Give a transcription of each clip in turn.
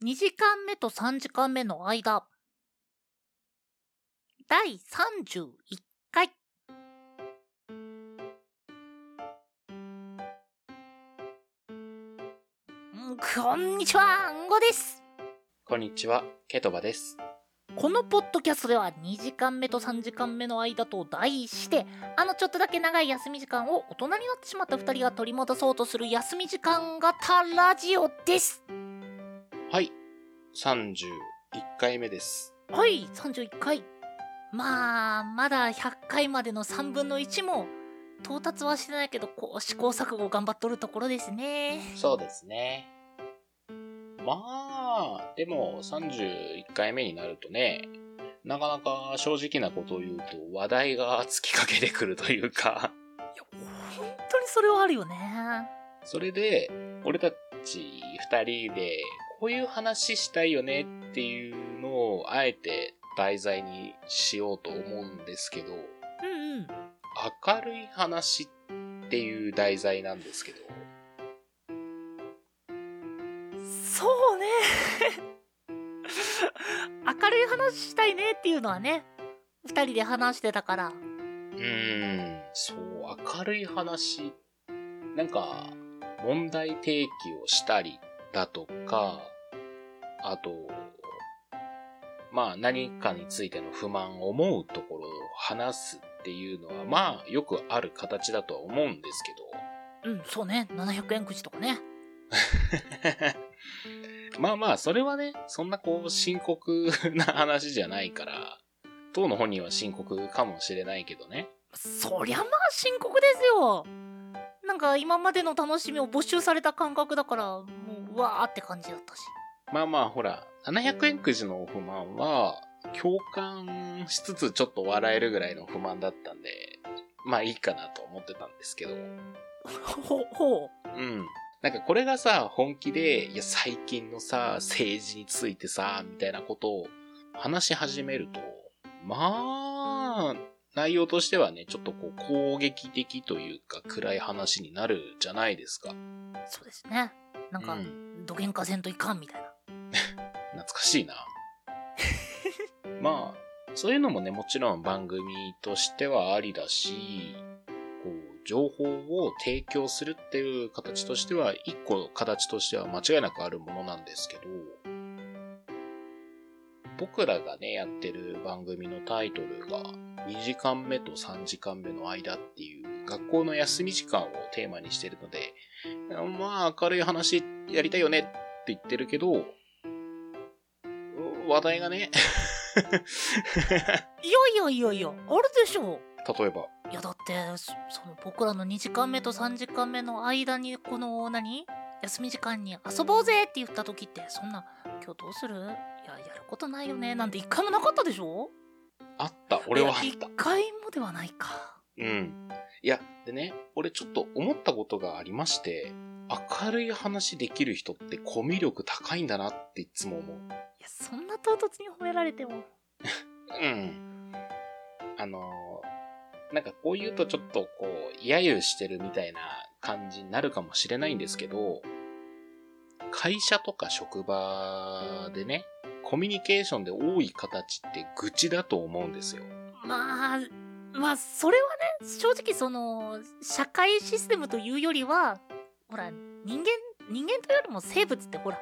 2時間目と3時間目の間。第31回。んこんにちは、んごです。こんにちは、ケトバです。このポッドキャストでは2時間目と3時間目の間と題して、あのちょっとだけ長い休み時間を大人になってしまった2人が取り戻そうとする休み時間型ラジオです。はい、31回目です。はい、31回。まあ、まだ100回までの3分の1も到達はしてないけど、こう試行錯誤頑張っとるところですね。そうですね。まあ、でも31回目になるとね、なかなか正直なことを言うと話題がつきかけてくるというか、いや、本当にそれはあるよね。それで、俺たち二人で、こういう話したいよねっていうのを、あえて題材にしようと思うんですけど、うんうん。明るい話っていう題材なんですけど、そうね。明るい話したいねっていうのはね、二人で話してたから。うーん、そう、明るい話。なんか、問題提起をしたりだとか、あと、まあ何かについての不満、思うところを話すっていうのは、まあよくある形だとは思うんですけど、うん、そうね。700円くじとかね。まあまあ、それはね、そんなこう深刻な話じゃないから、当の本人は深刻かもしれないけどね。そりゃまあ深刻ですよ。なんか今までの楽しみを没収された感覚だから、わーって感じだったし。まあまあ、ほら、700円くじの不満は、共感しつつちょっと笑えるぐらいの不満だったんで、まあいいかなと思ってたんですけど、ほ、ほう。うん。なんかこれがさ、本気で、いや最近のさ、政治についてさ、みたいなことを話し始めると、まあ、内容としてはね、ちょっとこう攻撃的というか暗い話になるじゃないですか。そうですね。なんか、うんどげんかせんといかんみたいな。懐かしいな。まあ、そういうのもね、もちろん番組としてはありだし、こう、情報を提供するっていう形としては、一個形としては間違いなくあるものなんですけど、僕らがね、やってる番組のタイトルが、2時間目と3時間目の間っていう、学校の休み時間をテーマにしてるので、まあ、明るい話やりたいよねって言ってるけど、話題がね、いやいやいやいや、あるでしょ。例えば、いやだってそその僕らの2時間目と3時間目の間にこの何休み時間に遊ぼうぜって言った時ってそんな今日どうする？いややることないよねなんて一回もなかったでしょ。あった、俺はあった。回もではないかうん。いや、でね、俺ちょっと思ったことがありまして、明るい話できる人ってコミュ力高いんだなっていつも思う。いやそんな唐突に褒められても うん。あのー、なんかこう言うとちょっとこう、揶揄してるみたいな感じになるかもしれないんですけど、会社とか職場でね、コミュニケーションで多い形って愚痴だと思うんですよ。まあまあそれはね正直その社会システムというよりはほら人間人間というよりも生物ってほら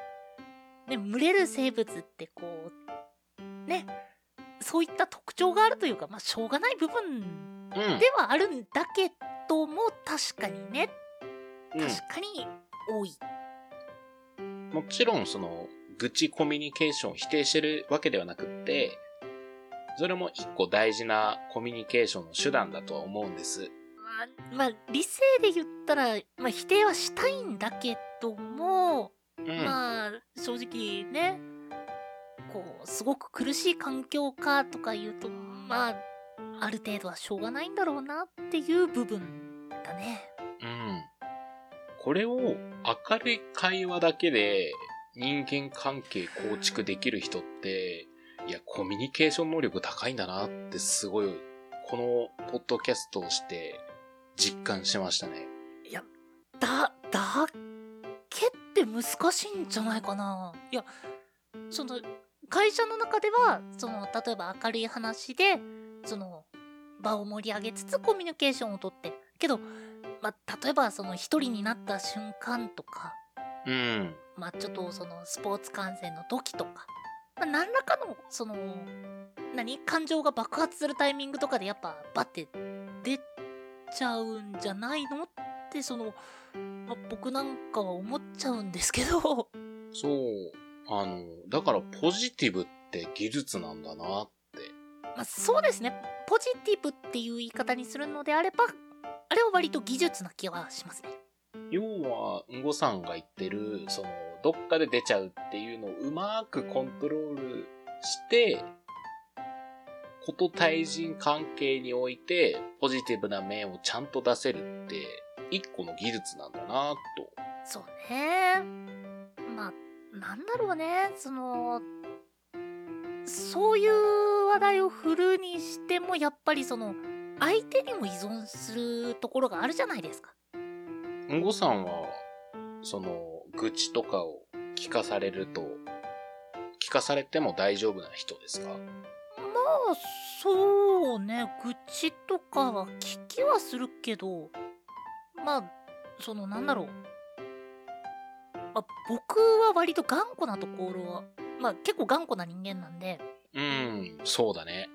ね群れる生物ってこうねそういった特徴があるというかまあしょうがない部分うん。ではあるんだけども確かにね。うん。確かに多い、もちろんその、愚痴コミュニケーションを否定してるわけではなくって、それも一個大事なコミュニケーションの手段だとは思うんです。まあ、まあ理性で言ったら、まあ、否定はしたいんだけども、うん。まあ正直ねこうすごく苦しい環境かとか言うとまあある程度はしょうがないんだろうなっていう部分だねうん。これを明るい会話だけで人間関係構築できる人って、いや、コミュニケーション能力高いんだなってすごい、このポッドキャストをして実感しましたね。いやだだけって難しいんじゃないかないやその会社の中ではその例えば明るい話でその場を盛り上げつつコミュニケーションをとってけど、まあ、例えばその一人になった瞬間とか、うん。まあ、ちょっとそのスポーツ観戦の時とか、まあ、何らかのその何？感情が爆発するタイミングとかでやっぱバッて出ちゃうんじゃないの？ってその、まあ、僕なんかは思っちゃうんですけど。そう。あの、だからポジティブって技術なんだなって。まあそうですね。ポジティブっていう言い方にするのであればあれは割と技術な気はしますね要は、んごさんが言ってる、その、どっかで出ちゃうっていうのをうまくコントロールして、こと対人関係において、ポジティブな面をちゃんと出せるって、一個の技術なんだなと。そうね。まあなんだろうね。そのそういう話題を振るにしてもやっぱりその相手にも依存するところがあるじゃないですか。ん。ごさんは、その、愚痴とかを聞かされると、聞かされても大丈夫な人ですか？まあそうね。愚痴とかは聞きはするけどまあそのなんだろう、まあ、僕は割と頑固なところはまあ結構頑固な人間なんで。うん、そうだね。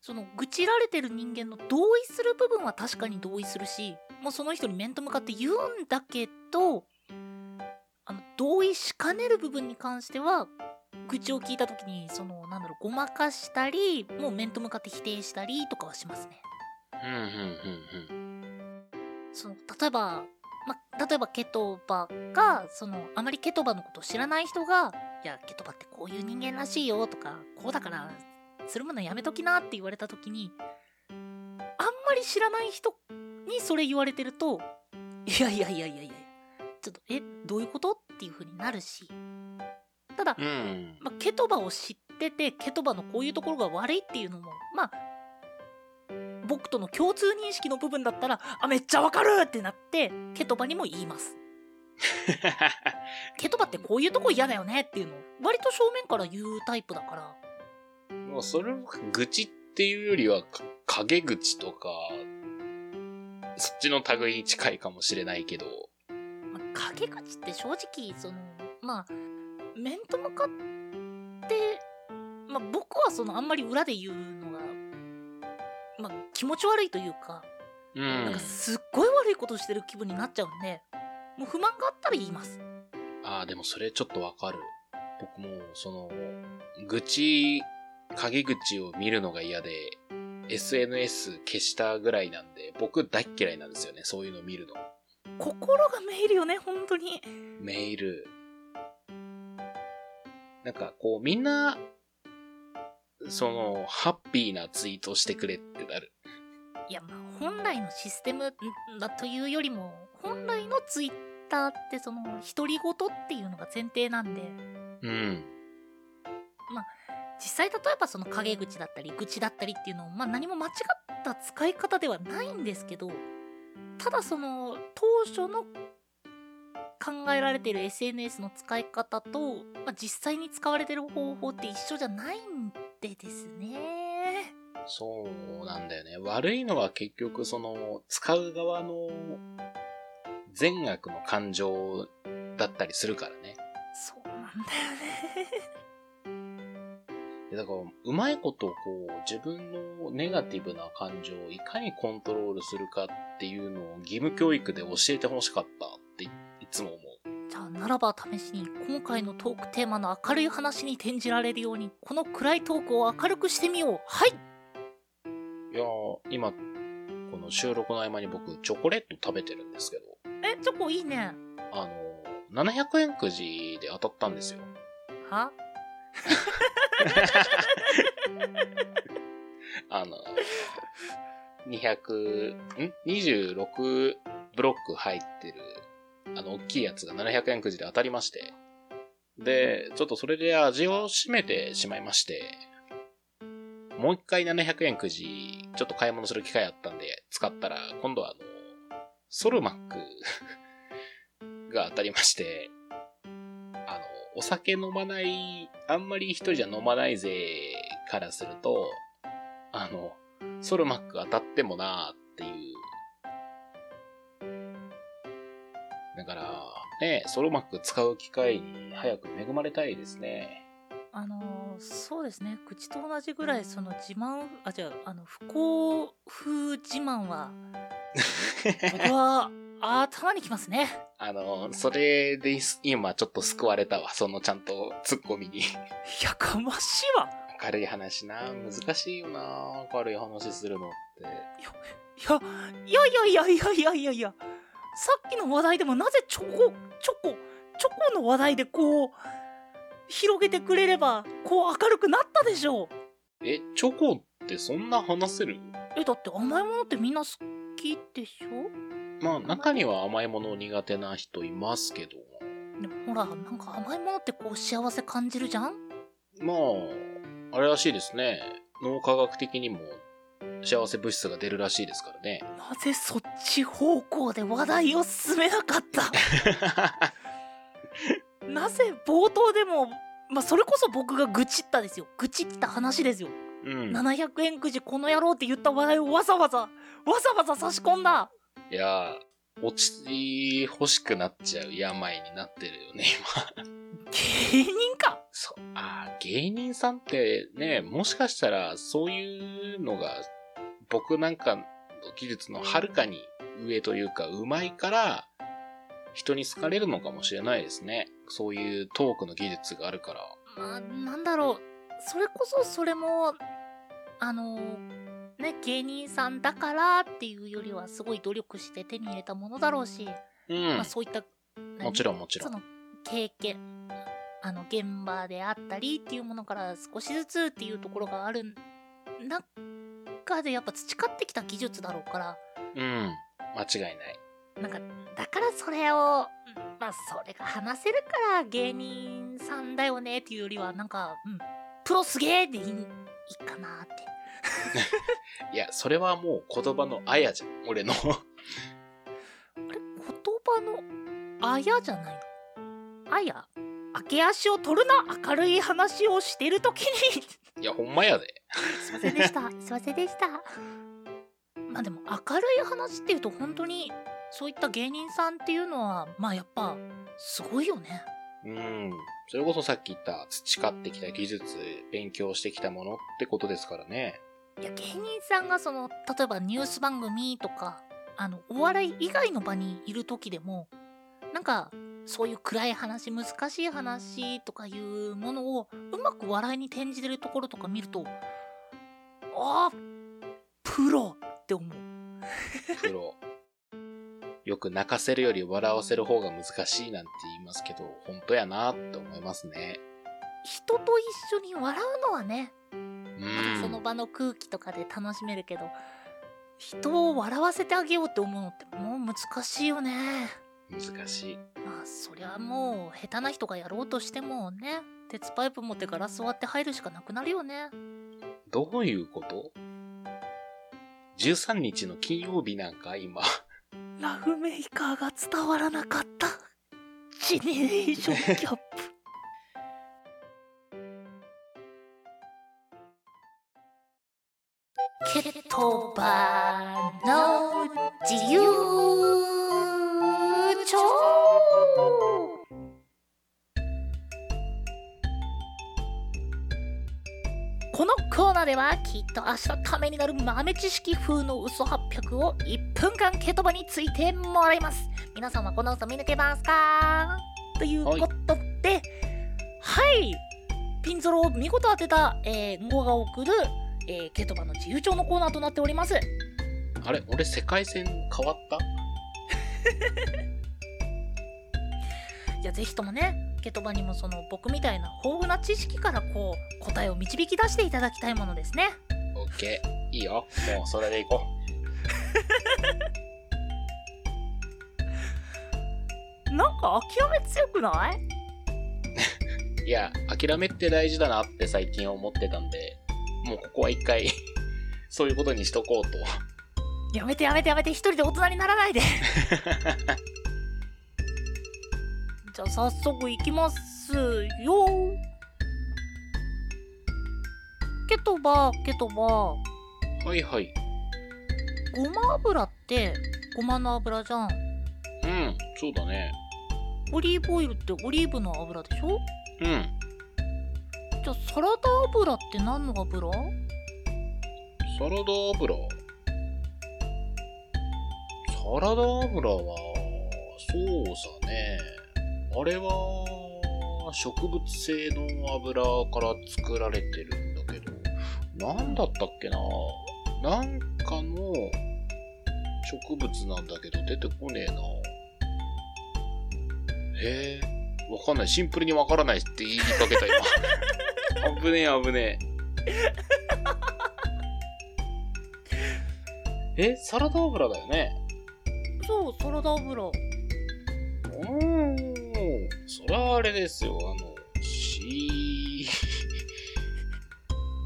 うんその愚痴られてる人間の同意する部分は確かに同意するしもうその人に面と向かって言うんだけどあの同意しかねる部分に関しては愚痴を聞いた時にそのなんだろうごまかしたりもう面と向かって否定したりとかはしますね。うん、うん、うん、その例えば、ま、例えばケトバがそのあまりケトバのことを知らない人が「いやケトバってこういう人間らしいよ」とか「こうだからするものやめときな」って言われた時にあんまり知らない人にそれ言われてると「いやいやいやいやいやちょっとえどういうこと?」っていう風になるしただうん。うん。まあ、ケトバを知っててケトバのこういうところが悪いっていうのもまあ僕との共通認識の部分だったらあめっちゃわかるってなってケトバにも言います ケトバってこういうとこ嫌だよねっていうのを割と正面から言うタイプだからもうそれは愚痴っていうよりは、か陰口とか、そっちの類に近いかもしれないけど、まあ、陰口って正直そのまあ面と向かって、まあ、僕はそのあんまり裏で言うのが、まあ、気持ち悪いというかうなんんか。すっごい悪いことしてる気分になっちゃうんでもう不満があったら言いますああ、でもそれちょっとわかる。僕も、その、愚痴、陰口を見るのが嫌で、SNS 消したぐらいなんで、僕大っ嫌いなんですよね、そういうの見るの。心がめいるよね本当にメール。なんかこうみんな、その、ハッピーなツイートしてくれってなる。いやまあ本来のシステムんだというよりも本来のツイッターってその独り言っていうのが前提なんでうん。実際例えばその陰口だったり愚痴だったりっていうのもまあ何も間違った使い方ではないんですけどただその当初の考えられている SNS の使い方と、まあ、実際に使われてる方法って一緒じゃないんでですねそうなんだよね。悪いのは結局その、使う側の善悪の感情だったりするからね。そうなんだよねでだから、うまいことこう、自分のネガティブな感情をいかにコントロールするかっていうのを義務教育で教えてほしかったっていいつも思う。じゃあならば試しに今回のトークテーマの明るい話に転じられるようにこの暗いトークを明るくしてみよう。はい。いやー、今、この収録の合間に僕、チョコレート食べてるんですけど、えチョコいいね。あの、700円くじで当たったんですよ。は？あの、200、ん ?26 ブロック入ってる、あの、大きいやつが700円くじで当たりまして。で、ちょっとそれで味を占めてしまいまして、もう一回700円くじ、ちょっと買い物する機会あったんで、使ったら、今度はあの、ソルマックが当たりまして、お酒飲まない、あんまり一人じゃ飲まないぜからすると、あの、ソルマック当たってもなーっていう。だから、ね、ソルマック使う機会に早く恵まれたいですね。あのーそうですね口と同じぐらいその自慢あじゃああの不幸風自慢は 僕は頭にきますねあの、それで今ちょっと救われたわ。そのちゃんとツッコミに。やかましいわ明るい話な。難しいよな。明るい話するのって。いやいやいやいやいやいやいやさっきの話題でもなぜチョコチョコチョコの話題でこう広げてくれればこう明るくなったでしょうえ、チョコってそんな話せる？えだって甘いものってみんな好きでしょ？まあ、中には甘いもの苦手な人いますけど。でもほらなんか甘いものってこう幸せ感じるじゃん？まあ、あれらしいですね。脳科学的にも幸せ物質が出るらしいですからね。なぜそっち方向で話題を進めなかった？なぜ冒頭でもまあそれこそ僕が愚痴ったですよ愚痴った話ですよ、うん。700円くじこの野郎って言った話題をわざわざわざわざ差し込んだいや、落ち欲しくなっちゃう病になってるよね、今。芸人か？そう。あー芸人さんってね、もしかしたらそういうのが僕なんかの技術のはるかに上というか上手いから人に好かれるのかもしれないですね。そういうトークの技術があるから。まあなんだろうそれこそそれもあのね芸人さんだからっていうよりはすごい努力して手に入れたものだろうし、うんまあ、。そういったもちろんもちろん。その経験あの現場であったりっていうものから少しずつっていうところがある中でやっぱ培ってきた技術だろうからうん。間違いない。なんかだからそれをまあそれが話せるから芸人さんだよねっていうよりはなんか、うん、プロすげえでいいいいかなって いや、それはもう言葉のあやじゃん。俺の。あれ言葉のあやじゃないの？あや？明け足を取るな？明るい話をしてる時に いや、ほんまやで。すいませんでした。すいませんでした。まあでも明るい話っていうと本当にそういった芸人さんっていうのはまあやっぱすごいよね。うん。それこそさっき言った培ってきた技術、勉強してきたものってことですからね。いや芸人さんがその例えばニュース番組とかあのお笑い以外の場にいる時でもなんかそういう暗い話難しい話とかいうものをうまく笑いに転じてるところとか見るとああプロって思う。プロ。よく泣かせるより笑わせる方が難しいなんて言いますけど、本当やなって思いますね。人と一緒に笑うのはねうん。その場の空気とかで楽しめるけど人を笑わせてあげようって思うのってもう難しいよね難しい。まあそりゃもう下手な人がやろうとしてもね鉄パイプ持ってガラス割って入るしかなくなるよねどういうこと ?13 日の金曜日なんか今。ラフメーカーが伝わらなかったジェネレーションギャップケトバの自由帳このコーナーではきっと明日ためになる豆知識風の嘘800を1分間ケトバについてもらいます。皆さんはこの嘘見抜けますか？ということではい、ピンゾロを見事当てた、えー、ゴが送る、えー、ケトバの自由帳のコーナーとなっておりますあれ？俺世界線変わった？じゃあぜひともねケトバにもその僕みたいな豊富な知識からこう答えを導き出していただきたいものですねオッケー。いいよ。もうそれでいこ なんか諦め強くない？う。いや、諦めって大事だなって最近思ってたんで、もうここは一回、そういうことにしとこうと。やめてやめてやめて一人で大人にならないで じゃあ早速いきますよケトバケトバはいはい。ごま油ってごまの油じゃんうん、そうだね。オリーブオイルってオリーブの油でしょ？うん。じゃあサラダ油って何の油？サラダ油？サラダ油は、そうさね。あれは、植物性の油から作られてるんだけど、なんだったっけな？なんかの植物なんだけど出てこねえな。へえ、わかんない。シンプルにわからないって言いかけた今。危ねえ危ねえ。え、サラダ油だよね？そうサラダ油おー、それはあれですよ。あの、シー、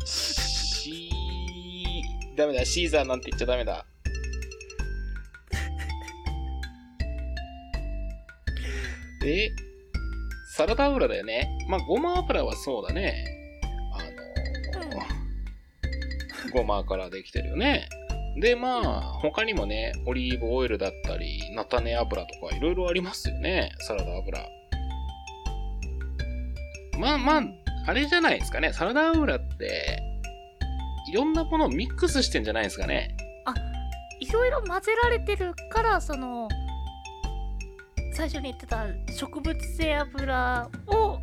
シー、ダメだ、シーザーなんて言っちゃダメだ。え、サラダ油だよね。まあ、ごま油はそうだね。あの、ごまからできてるよね。で、まあ、他にもね、オリーブオイルだったり、菜種油とかいろいろありますよね。サラダ油。まあまあ、あれじゃないですかね。サラダ油って、いろんなものをミックスしてんじゃないですかね。あいろいろ混ぜられてるからその最初に言ってた植物性油を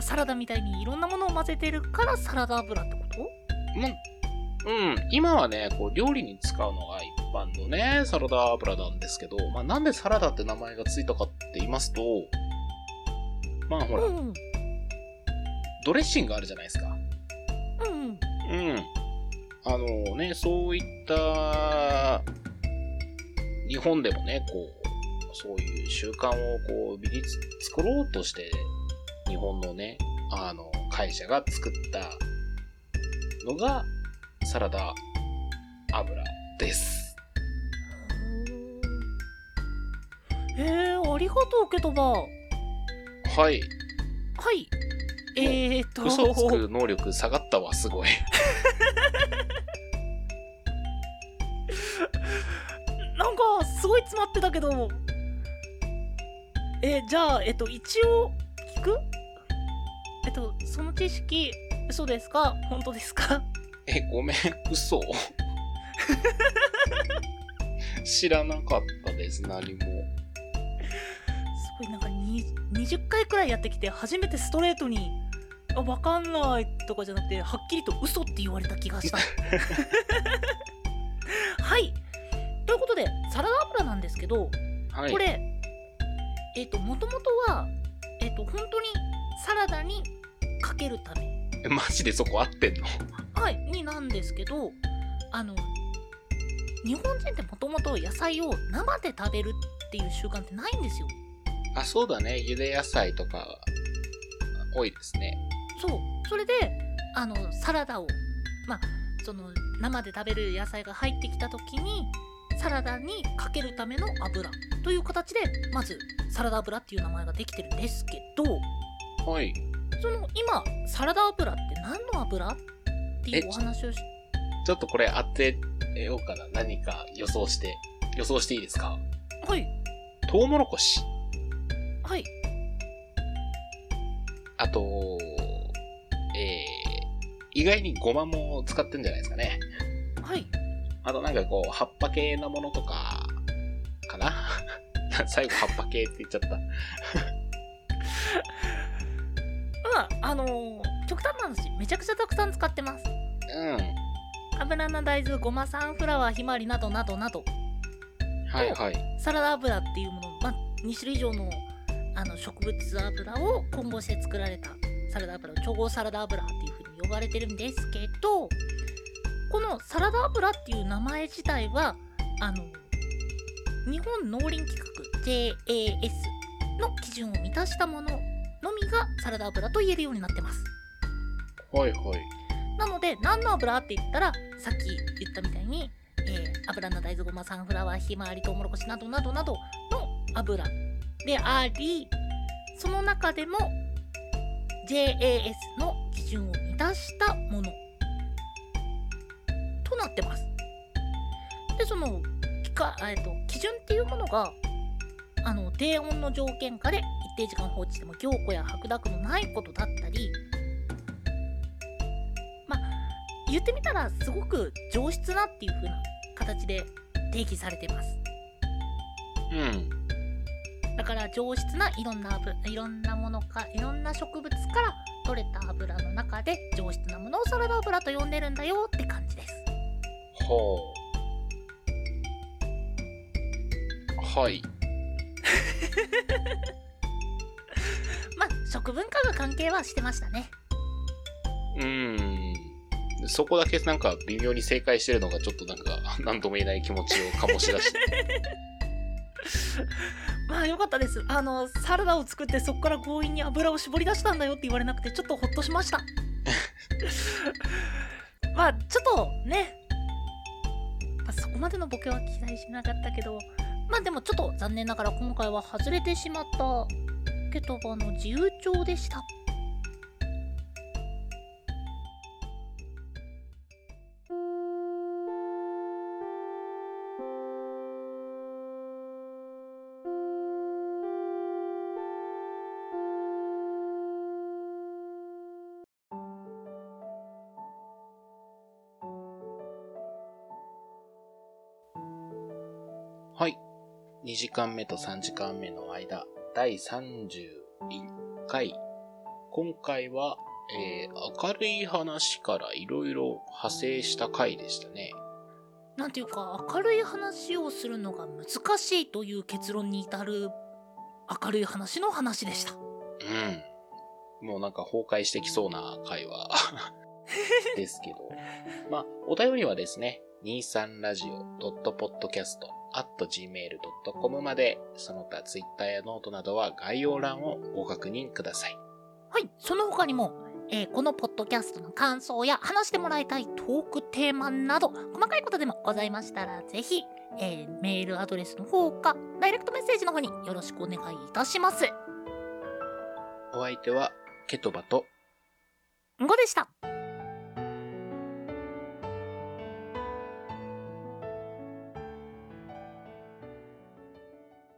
サラダみたいにいろんなものを混ぜてるからサラダ油ってこと？ま、うん、今はね、こう、料理に使うのが一般のね、サラダ油なんですけど、まあ、なんでサラダって名前がついたかって言いますと、まあ、ほら、うんドレッシングあるじゃないですか。うん。うん。あのね、そういった、日本でもね、こう、そういう習慣をこう、身につ作ろうとして、日本のね、あの、会社が作ったのが、サラダ油です。へえありがとうケトバははい。いえー、っと嘘つく能力下がったわ、すごい。なんかすごい詰まってたけどえじゃあえっと一応聞く？えっとその知識嘘ですか？本当ですか？え、ごめん、嘘？知らなかったです、何も。すごいなんかに20回くらいやってきて初めてストレートに「あ分かんない」とかじゃなくてはっきりと嘘って言われた気がした。はい。ということでサラダ油なんですけど、はい。これえっ、ともともとはえっ、と本当にサラダにかけるためえマジでそこ合ってんの？はいになんですけどあの日本人ってもともと野菜を生で食べるっていう習慣ってないんですよあ、そうだね。茹で野菜とか、多いですね。そうそれであのサラダをまあその生で食べる野菜が入ってきた時にサラダにかけるための油という形でまずサラダ油っていう名前ができてるんですけどはい。その今サラダ油って何の油っていうお話をしちょっとこれ当てようかな。何か予想して。予想していいですか？はいトウモロコシ。はいあと、えー、意外にごまも使ってんじゃないですかね。はいあとなんかこう、葉っぱ系なものとか、かな？最後葉っぱ系って言っちゃった。まああのー極端な話めちゃくちゃたくさん使ってますうん。油の大豆ごまサンフラワーひまわりなどなどなどはいはい。サラダ油っていうもの、まあ、2種類以上のあの植物油を混合して作られたサラダ油を調合サラダ油っていう風に呼ばれてるんですけどこのサラダ油っていう名前自体はあの日本農林規格 JAS の基準を満たしたもののみがサラダ油と言えるようになってますはいはい。なので何の油って言ったらさっき言ったみたいに、えー油の大豆ごまサンフラワーひまわりとうもろこしなどなどなどの油でありその中でも JAS の基準を満たしたものとなってます。でそのきか、えっと、基準っていうものがあの低温の条件下で一定時間放置しても凝固や白濁のないことだったりまあ言ってみたらすごく上質なっていう風な形で定義されてます。うん。だから上質ないろんな油いろんなものかいろんな植物から取れた油の中で上質なものをサラダ油と呼んでるんだよって感じです。はあ。はい。まあ食文化が関係はしてましたね。うーん。そこだけなんか微妙に正解してるのがちょっとなんか 何とも言えない気持ちを醸し出して。まあよかったです。あのサラダを作ってそこから強引に油を絞り出したんだよって言われなくてちょっとホッとしました。まあちょっとね、まあ、そこまでのボケは期待しなかったけどまあでもちょっと残念ながら今回は外れてしまったケトバの自由帳でした。2時間目と3時間目の間、第31回。今回は、えー明るい話からいろいろ派生した回でしたね。なんていうか明るい話をするのが難しいという結論に至る明るい話の話でした。うん。もうなんか崩壊してきそうな会話 ですけど。まあ、お便りはですね、23radio.podcast.gmail.com まで、その他 Twitter やノートなどは概要欄をご確認ください。はい、その他にも、えーこのポッドキャストの感想や話してもらいたいトークテーマなど細かいことでもございましたらぜひ、えーメールアドレスの方かダイレクトメッセージの方によろしくお願いいたします。お相手は、ケトバと、んごでした。